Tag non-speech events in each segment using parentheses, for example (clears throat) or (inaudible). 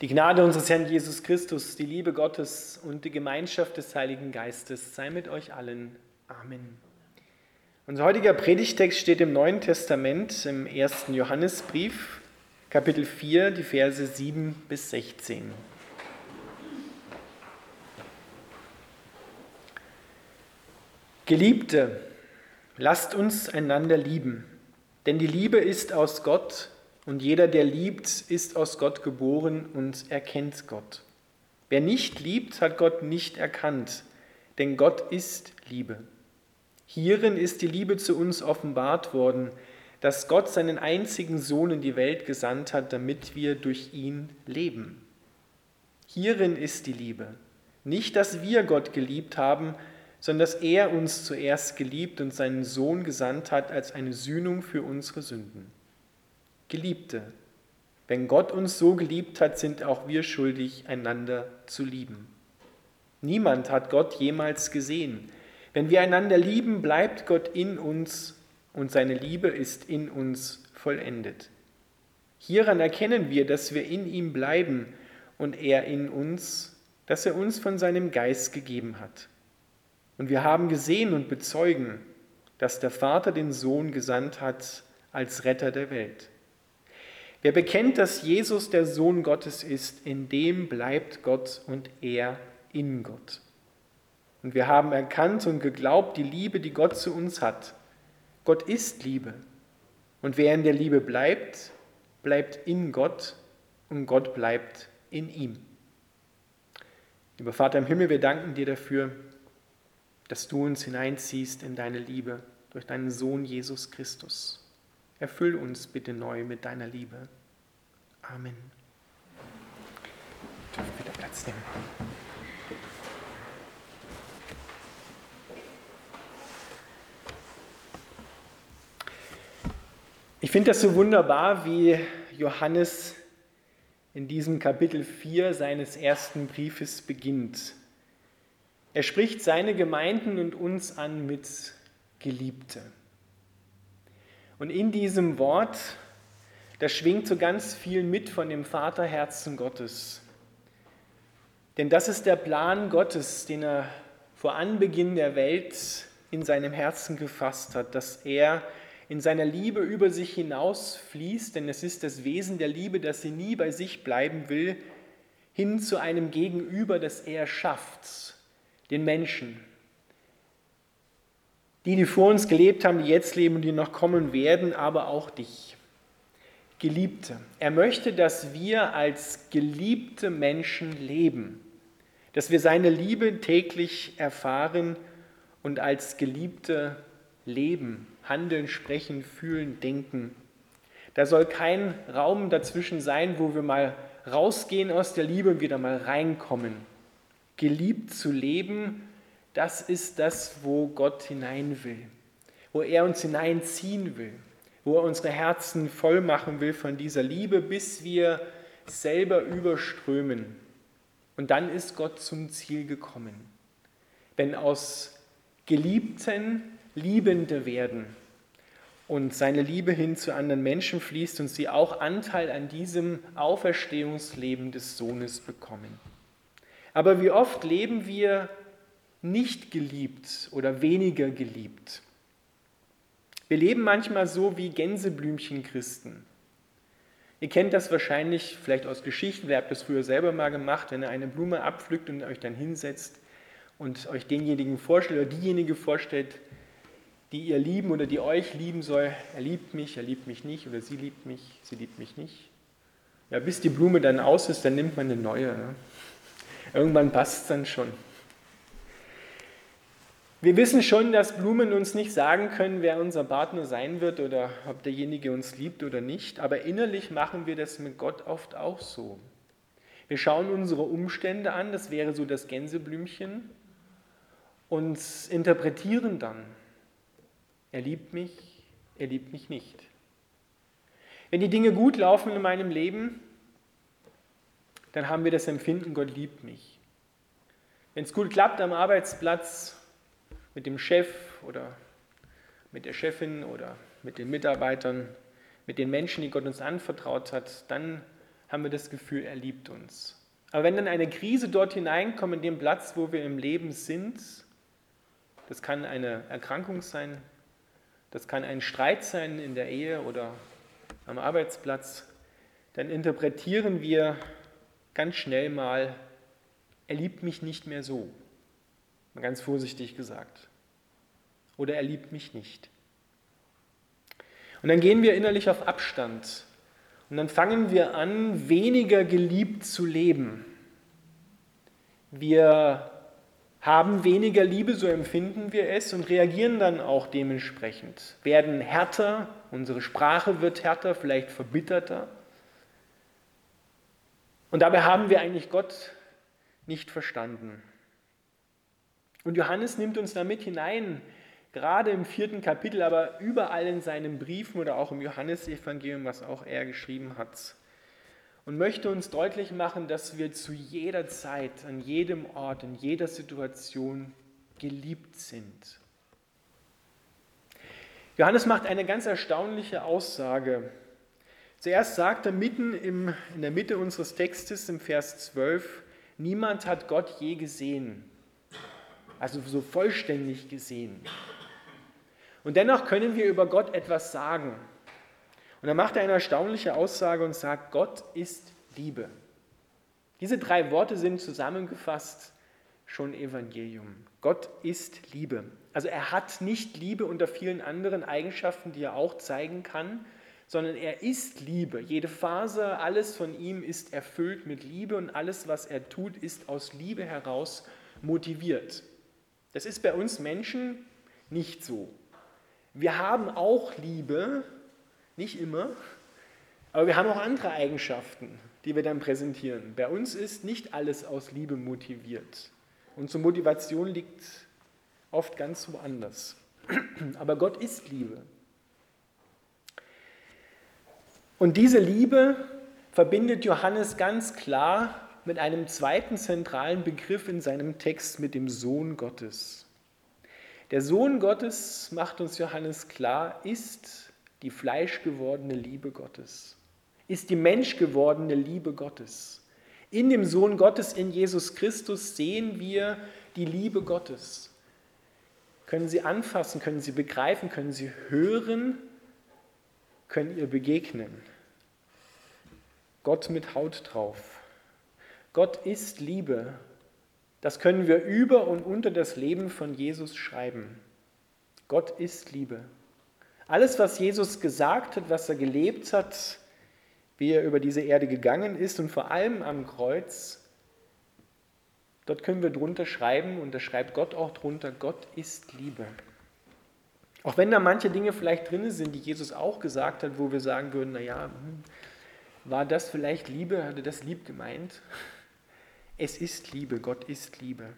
Die Gnade unseres Herrn Jesus Christus, die Liebe Gottes und die Gemeinschaft des Heiligen Geistes sei mit euch allen. Amen. Unser heutiger Predigtext steht im Neuen Testament im ersten Johannesbrief, Kapitel 4, die Verse 7 bis 16. Geliebte, lasst uns einander lieben, denn die Liebe ist aus Gott und jeder, der liebt, ist aus Gott geboren und erkennt Gott. Wer nicht liebt, hat Gott nicht erkannt, denn Gott ist Liebe. Hierin ist die Liebe zu uns offenbart worden, dass Gott seinen einzigen Sohn in die Welt gesandt hat, damit wir durch ihn leben. Hierin ist die Liebe. Nicht, dass wir Gott geliebt haben, sondern dass er uns zuerst geliebt und seinen Sohn gesandt hat als eine Sühnung für unsere Sünden. Geliebte, wenn Gott uns so geliebt hat, sind auch wir schuldig, einander zu lieben. Niemand hat Gott jemals gesehen. Wenn wir einander lieben, bleibt Gott in uns und seine Liebe ist in uns vollendet. Hieran erkennen wir, dass wir in ihm bleiben und er in uns, dass er uns von seinem Geist gegeben hat. Und wir haben gesehen und bezeugen, dass der Vater den Sohn gesandt hat als Retter der Welt. Wer bekennt, dass Jesus der Sohn Gottes ist, in dem bleibt Gott und er in Gott. Und wir haben erkannt und geglaubt die Liebe, die Gott zu uns hat. Gott ist Liebe. Und wer in der Liebe bleibt, bleibt in Gott und Gott bleibt in ihm. Lieber Vater im Himmel, wir danken dir dafür, dass du uns hineinziehst in deine Liebe durch deinen Sohn Jesus Christus. Erfüll uns bitte neu mit deiner Liebe. Amen. Ich wieder Platz nehmen. Ich finde das so wunderbar, wie Johannes in diesem Kapitel 4 seines ersten Briefes beginnt. Er spricht seine Gemeinden und uns an mit Geliebte. Und in diesem Wort, da schwingt so ganz viel mit von dem Vaterherzen Gottes. Denn das ist der Plan Gottes, den er vor Anbeginn der Welt in seinem Herzen gefasst hat, dass er in seiner Liebe über sich hinausfließt, denn es ist das Wesen der Liebe, dass sie nie bei sich bleiben will, hin zu einem Gegenüber, das er schafft, den Menschen, die, die vor uns gelebt haben, die jetzt leben und die noch kommen werden, aber auch dich. Geliebte. Er möchte, dass wir als geliebte Menschen leben, dass wir seine Liebe täglich erfahren und als Geliebte leben, handeln, sprechen, fühlen, denken. Da soll kein Raum dazwischen sein, wo wir mal rausgehen aus der Liebe und wieder mal reinkommen. Geliebt zu leben das ist das, wo Gott hinein will, wo er uns hineinziehen will, wo er unsere Herzen voll machen will von dieser Liebe, bis wir selber überströmen. Und dann ist Gott zum Ziel gekommen. Wenn aus Geliebten Liebende werden und seine Liebe hin zu anderen Menschen fließt und sie auch Anteil an diesem Auferstehungsleben des Sohnes bekommen. Aber wie oft leben wir nicht geliebt oder weniger geliebt. Wir leben manchmal so wie Gänseblümchen-Christen. Ihr kennt das wahrscheinlich vielleicht aus Geschichten, wer habt das früher selber mal gemacht, wenn ihr eine Blume abpflückt und euch dann hinsetzt und euch denjenigen vorstellt oder diejenige vorstellt, die ihr lieben oder die euch lieben soll. Er liebt mich, er liebt mich nicht oder sie liebt mich, sie liebt mich nicht. Ja, bis die Blume dann aus ist, dann nimmt man eine neue. Ne? Irgendwann passt es dann schon. Wir wissen schon, dass Blumen uns nicht sagen können, wer unser Partner sein wird oder ob derjenige uns liebt oder nicht, aber innerlich machen wir das mit Gott oft auch so. Wir schauen unsere Umstände an, das wäre so das Gänseblümchen, und interpretieren dann, er liebt mich, er liebt mich nicht. Wenn die Dinge gut laufen in meinem Leben, dann haben wir das Empfinden, Gott liebt mich. Wenn es gut klappt am Arbeitsplatz, mit dem Chef oder mit der Chefin oder mit den Mitarbeitern, mit den Menschen, die Gott uns anvertraut hat, dann haben wir das Gefühl, er liebt uns. Aber wenn dann eine Krise dort hineinkommt, in den Platz, wo wir im Leben sind, das kann eine Erkrankung sein, das kann ein Streit sein in der Ehe oder am Arbeitsplatz, dann interpretieren wir ganz schnell mal, er liebt mich nicht mehr so. Mal ganz vorsichtig gesagt. Oder er liebt mich nicht. Und dann gehen wir innerlich auf Abstand. Und dann fangen wir an, weniger geliebt zu leben. Wir haben weniger Liebe, so empfinden wir es, und reagieren dann auch dementsprechend. Werden härter, unsere Sprache wird härter, vielleicht verbitterter. Und dabei haben wir eigentlich Gott nicht verstanden. Und Johannes nimmt uns damit hinein, gerade im vierten Kapitel, aber überall in seinen Briefen oder auch im Johannesevangelium, was auch er geschrieben hat. Und möchte uns deutlich machen, dass wir zu jeder Zeit, an jedem Ort, in jeder Situation geliebt sind. Johannes macht eine ganz erstaunliche Aussage. Zuerst sagt er mitten im, in der Mitte unseres Textes im Vers 12, niemand hat Gott je gesehen, also so vollständig gesehen. Und dennoch können wir über Gott etwas sagen. Und dann macht er eine erstaunliche Aussage und sagt, Gott ist Liebe. Diese drei Worte sind zusammengefasst schon Evangelium. Gott ist Liebe. Also er hat nicht Liebe unter vielen anderen Eigenschaften, die er auch zeigen kann, sondern er ist Liebe. Jede Phase, alles von ihm ist erfüllt mit Liebe und alles, was er tut, ist aus Liebe heraus motiviert. Das ist bei uns Menschen nicht so. Wir haben auch Liebe, nicht immer, aber wir haben auch andere Eigenschaften, die wir dann präsentieren. Bei uns ist nicht alles aus Liebe motiviert. Unsere Motivation liegt oft ganz woanders. (clears throat) Aber Gott ist Liebe. Und diese Liebe verbindet Johannes ganz klar mit einem zweiten zentralen Begriff in seinem Text mit dem Sohn Gottes. Der Sohn Gottes, macht uns Johannes klar, ist die fleischgewordene Liebe Gottes, ist die menschgewordene Liebe Gottes. In dem Sohn Gottes, in Jesus Christus, sehen wir die Liebe Gottes. Können Sie anfassen, können Sie begreifen, können Sie hören, können ihr begegnen. Gott mit Haut drauf. Gott ist Liebe. Das können wir über und unter das Leben von Jesus schreiben. Gott ist Liebe. Alles, was Jesus gesagt hat, was er gelebt hat, wie er über diese Erde gegangen ist und vor allem am Kreuz, dort können wir drunter schreiben und da schreibt Gott auch drunter, Gott ist Liebe. Auch wenn da manche Dinge vielleicht drin sind, die Jesus auch gesagt hat, wo wir sagen würden, naja, hm, war das vielleicht Liebe? Hatte das lieb gemeint? Es ist Liebe, Gott ist Liebe.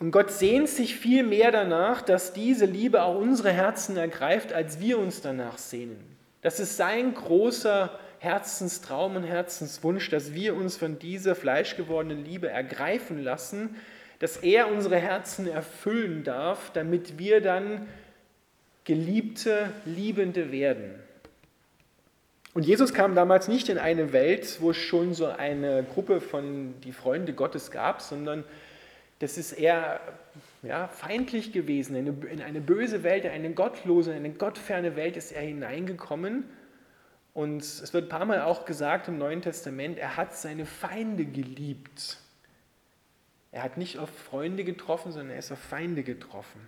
Und Gott sehnt sich viel mehr danach, dass diese Liebe auch unsere Herzen ergreift, als wir uns danach sehnen. Das ist sein großer Herzenstraum und Herzenswunsch, dass wir uns von dieser fleischgewordenen Liebe ergreifen lassen, dass er unsere Herzen erfüllen darf, damit wir dann geliebte, liebende werden. Und Jesus kam damals nicht in eine Welt, wo es schon so eine Gruppe von die Freunde Gottes gab, sondern das ist eher ja, feindlich gewesen. In eine böse Welt, in eine gottlose, in eine gottferne Welt ist er hineingekommen. Und es wird ein paar Mal auch gesagt im Neuen Testament, er hat seine Feinde geliebt. Er hat nicht auf Freunde getroffen, sondern er ist auf Feinde getroffen.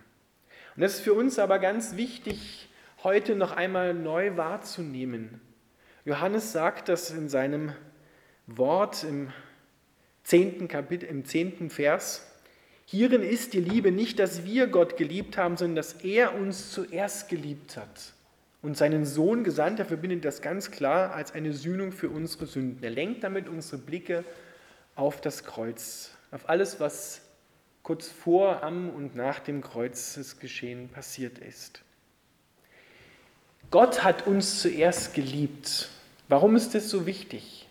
Und das ist für uns aber ganz wichtig, heute noch einmal neu wahrzunehmen. Johannes sagt das in seinem Wort im zehnten Kapitel, im zehnten Vers. Hierin ist die Liebe nicht, dass wir Gott geliebt haben, sondern dass er uns zuerst geliebt hat und seinen Sohn gesandt. Er verbindet das ganz klar als eine Sühnung für unsere Sünden. Er lenkt damit unsere Blicke auf das Kreuz, auf alles, was kurz vor, am und nach dem Kreuzesgeschehen passiert ist. Gott hat uns zuerst geliebt. Warum ist das so wichtig?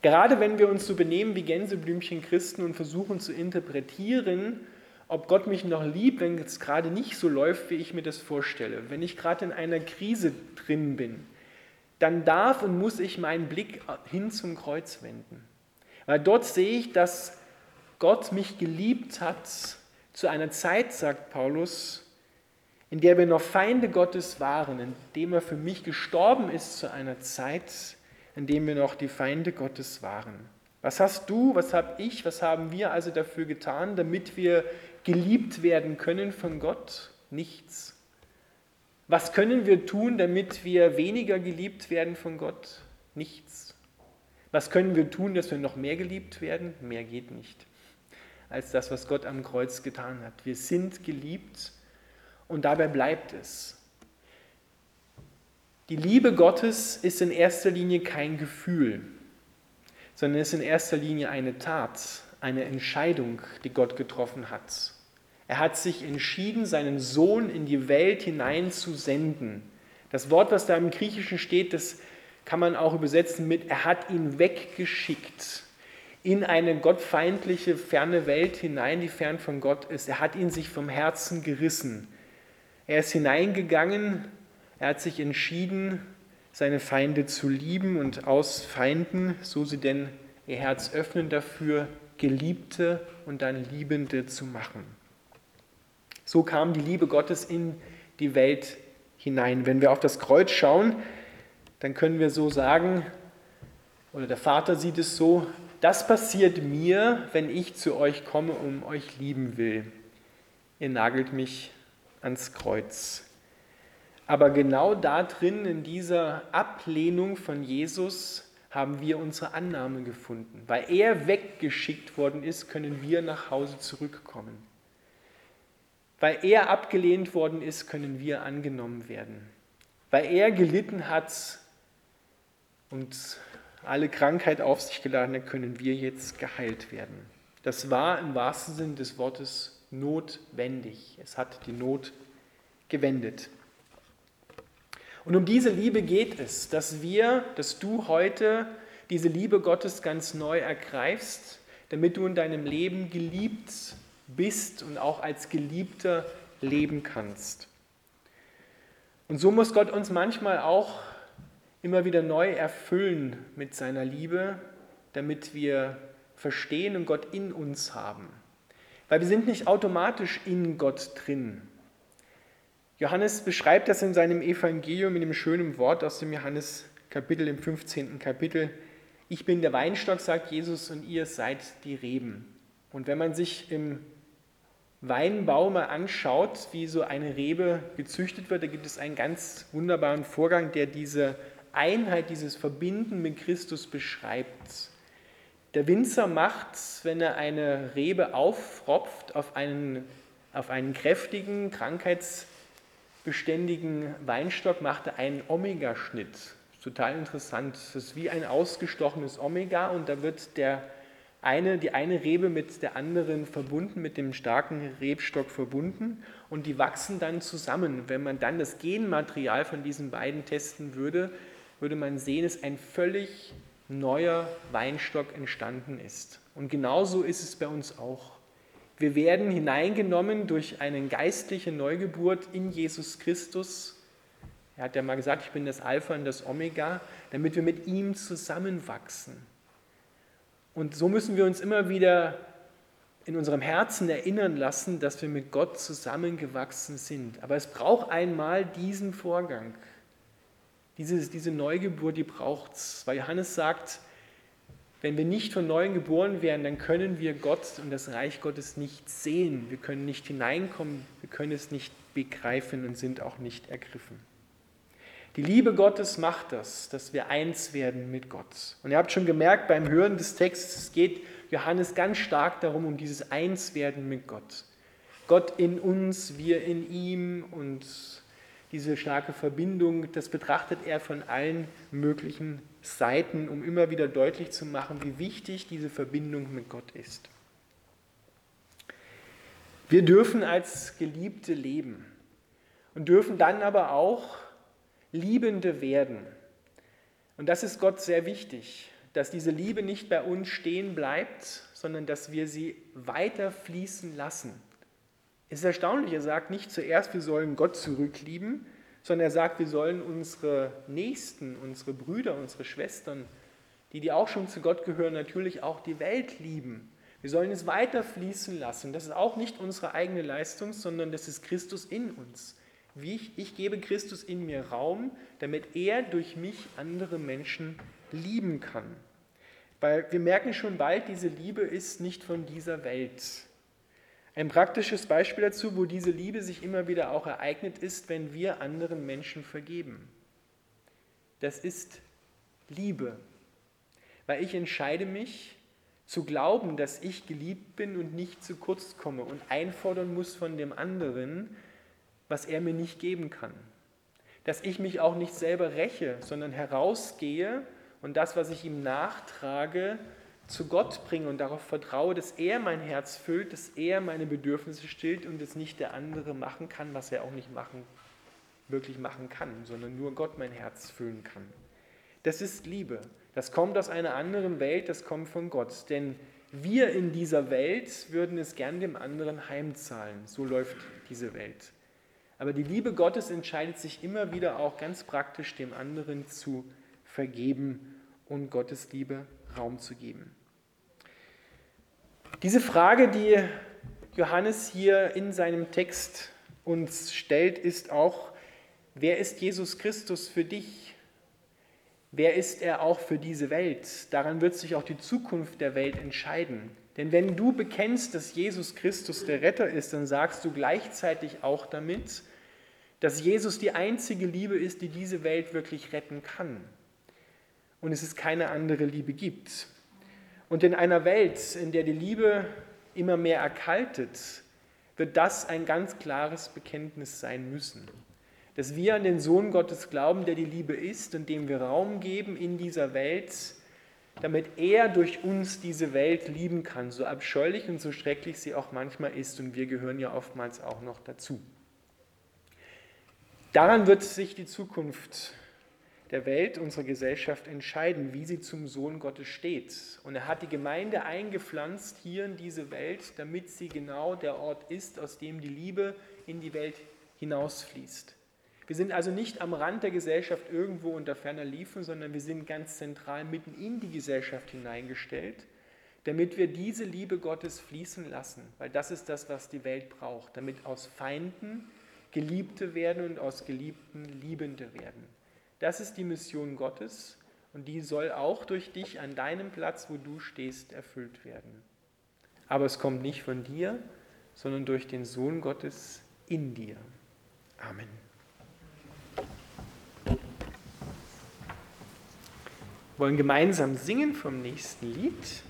Gerade wenn wir uns so benehmen wie Gänseblümchen Christen und versuchen zu interpretieren, ob Gott mich noch liebt, wenn es gerade nicht so läuft, wie ich mir das vorstelle, wenn ich gerade in einer Krise drin bin, dann darf und muss ich meinen Blick hin zum Kreuz wenden. Weil dort sehe ich, dass Gott mich geliebt hat zu einer Zeit, sagt Paulus, in der wir noch Feinde Gottes waren, indem er für mich gestorben ist zu einer Zeit, in der wir noch die Feinde Gottes waren. Was hast du, was habe ich, was haben wir also dafür getan, damit wir geliebt werden können von Gott? Nichts. Was können wir tun, damit wir weniger geliebt werden von Gott? Nichts. Was können wir tun, dass wir noch mehr geliebt werden? Mehr geht nicht als das, was Gott am Kreuz getan hat. Wir sind geliebt und dabei bleibt es. Die Liebe Gottes ist in erster Linie kein Gefühl, sondern ist in erster Linie eine Tat, eine Entscheidung, die Gott getroffen hat. Er hat sich entschieden, seinen Sohn in die Welt hinein zu senden. Das Wort, was da im Griechischen steht, das kann man auch übersetzen mit, er hat ihn weggeschickt in eine gottfeindliche, ferne Welt hinein, die fern von Gott ist. Er hat ihn sich vom Herzen gerissen. Er ist hineingegangen, er hat sich entschieden, seine Feinde zu lieben und aus Feinden, so sie denn ihr Herz öffnen dafür, Geliebte und dann Liebende zu machen. So kam die Liebe Gottes in die Welt hinein. Wenn wir auf das Kreuz schauen, dann können wir so sagen, oder der Vater sieht es so, das passiert mir, wenn ich zu euch komme und euch lieben will. Ihr nagelt mich ans Kreuz. Aber genau da drin, in dieser Ablehnung von Jesus, haben wir unsere Annahme gefunden. Weil er weggeschickt worden ist, können wir nach Hause zurückkommen. Weil er abgelehnt worden ist, können wir angenommen werden. Weil er gelitten hat und alle Krankheit auf sich geladen hat, können wir jetzt geheilt werden. Das war im wahrsten Sinn des Wortes notwendig. Es hat die Not gewendet. Und um diese Liebe geht es, dass wir, dass du heute diese Liebe Gottes ganz neu ergreifst, damit du in deinem Leben geliebt bist und auch als Geliebter leben kannst. Und so muss Gott uns manchmal auch immer wieder neu erfüllen mit seiner Liebe, damit wir verstehen und Gott in uns haben. Weil wir sind nicht automatisch in Gott drin. Johannes beschreibt das in seinem Evangelium mit dem schönen Wort aus dem Johannes Kapitel, im 15. Kapitel. Ich bin der Weinstock, sagt Jesus, und ihr seid die Reben. Und wenn man sich im Weinbau mal anschaut, wie so eine Rebe gezüchtet wird, da gibt es einen ganz wunderbaren Vorgang, der diese Einheit, dieses Verbinden mit Christus beschreibt. Der Winzer macht, wenn er eine Rebe auffropft auf einen, auf einen kräftigen, krankheitsbeständigen Weinstock, macht er einen Omega-Schnitt. Total interessant. Das ist wie ein ausgestochenes Omega und da wird der eine, die eine Rebe mit der anderen verbunden, mit dem starken Rebstock verbunden und die wachsen dann zusammen. Wenn man dann das Genmaterial von diesen beiden testen würde, würde man sehen, dass ein völlig neuer Weinstock entstanden ist. Und genauso ist es bei uns auch. Wir werden hineingenommen durch eine geistliche Neugeburt in Jesus Christus. Er hat ja mal gesagt, ich bin das Alpha und das Omega, damit wir mit ihm zusammenwachsen. Und so müssen wir uns immer wieder in unserem Herzen erinnern lassen, dass wir mit Gott zusammengewachsen sind. Aber es braucht einmal diesen Vorgang. Diese, diese Neugeburt, die braucht es. Weil Johannes sagt, wenn wir nicht von neuem geboren werden, dann können wir Gott und das Reich Gottes nicht sehen. Wir können nicht hineinkommen, wir können es nicht begreifen und sind auch nicht ergriffen. Die Liebe Gottes macht das, dass wir eins werden mit Gott. Und ihr habt schon gemerkt beim Hören des Textes, es geht Johannes ganz stark darum, um dieses Einswerden mit Gott. Gott in uns, wir in ihm und diese starke Verbindung, das betrachtet er von allen möglichen Seiten, um immer wieder deutlich zu machen, wie wichtig diese Verbindung mit Gott ist. Wir dürfen als Geliebte leben und dürfen dann aber auch Liebende werden. Und das ist Gott sehr wichtig, dass diese Liebe nicht bei uns stehen bleibt, sondern dass wir sie weiter fließen lassen. Es ist erstaunlich, er sagt nicht zuerst, wir sollen Gott zurücklieben, sondern er sagt, wir sollen unsere Nächsten, unsere Brüder, unsere Schwestern, die, die auch schon zu Gott gehören, natürlich auch die Welt lieben. Wir sollen es weiter fließen lassen. Das ist auch nicht unsere eigene Leistung, sondern das ist Christus in uns. Ich, ich gebe Christus in mir Raum, damit er durch mich andere Menschen lieben kann. Weil wir merken schon bald, diese Liebe ist nicht von dieser Welt. Ein praktisches Beispiel dazu, wo diese Liebe sich immer wieder auch ereignet, ist, wenn wir anderen Menschen vergeben. Das ist Liebe, weil ich entscheide mich zu glauben, dass ich geliebt bin und nicht zu kurz komme und einfordern muss von dem anderen, was er mir nicht geben kann. Dass ich mich auch nicht selber räche, sondern herausgehe und das, was ich ihm nachtrage, zu Gott bringe und darauf vertraue, dass er mein Herz füllt, dass er meine Bedürfnisse stillt und es nicht der andere machen kann, was er auch nicht machen, wirklich machen kann, sondern nur Gott mein Herz füllen kann. Das ist Liebe. Das kommt aus einer anderen Welt, das kommt von Gott. Denn wir in dieser Welt würden es gern dem anderen heimzahlen. So läuft diese Welt. Aber die Liebe Gottes entscheidet sich immer wieder auch ganz praktisch dem anderen zu vergeben und Gottes Liebe Raum zu geben. Diese Frage, die Johannes hier in seinem Text uns stellt, ist auch, wer ist Jesus Christus für dich? Wer ist er auch für diese Welt? Daran wird sich auch die Zukunft der Welt entscheiden. Denn wenn du bekennst, dass Jesus Christus der Retter ist, dann sagst du gleichzeitig auch damit, dass Jesus die einzige Liebe ist, die diese Welt wirklich retten kann und es ist keine andere Liebe gibt. Und in einer Welt, in der die Liebe immer mehr erkaltet, wird das ein ganz klares Bekenntnis sein müssen. Dass wir an den Sohn Gottes glauben, der die Liebe ist und dem wir Raum geben in dieser Welt, damit er durch uns diese Welt lieben kann, so abscheulich und so schrecklich sie auch manchmal ist. Und wir gehören ja oftmals auch noch dazu. Daran wird sich die Zukunft der Welt, unserer Gesellschaft entscheiden, wie sie zum Sohn Gottes steht. Und er hat die Gemeinde eingepflanzt hier in diese Welt, damit sie genau der Ort ist, aus dem die Liebe in die Welt hinausfließt. Wir sind also nicht am Rand der Gesellschaft irgendwo unter ferner Liefen, sondern wir sind ganz zentral mitten in die Gesellschaft hineingestellt, damit wir diese Liebe Gottes fließen lassen, weil das ist das, was die Welt braucht, damit aus Feinden Geliebte werden und aus Geliebten Liebende werden. Das ist die Mission Gottes und die soll auch durch dich an deinem Platz, wo du stehst, erfüllt werden. Aber es kommt nicht von dir, sondern durch den Sohn Gottes in dir. Amen. Wir wollen gemeinsam singen vom nächsten Lied.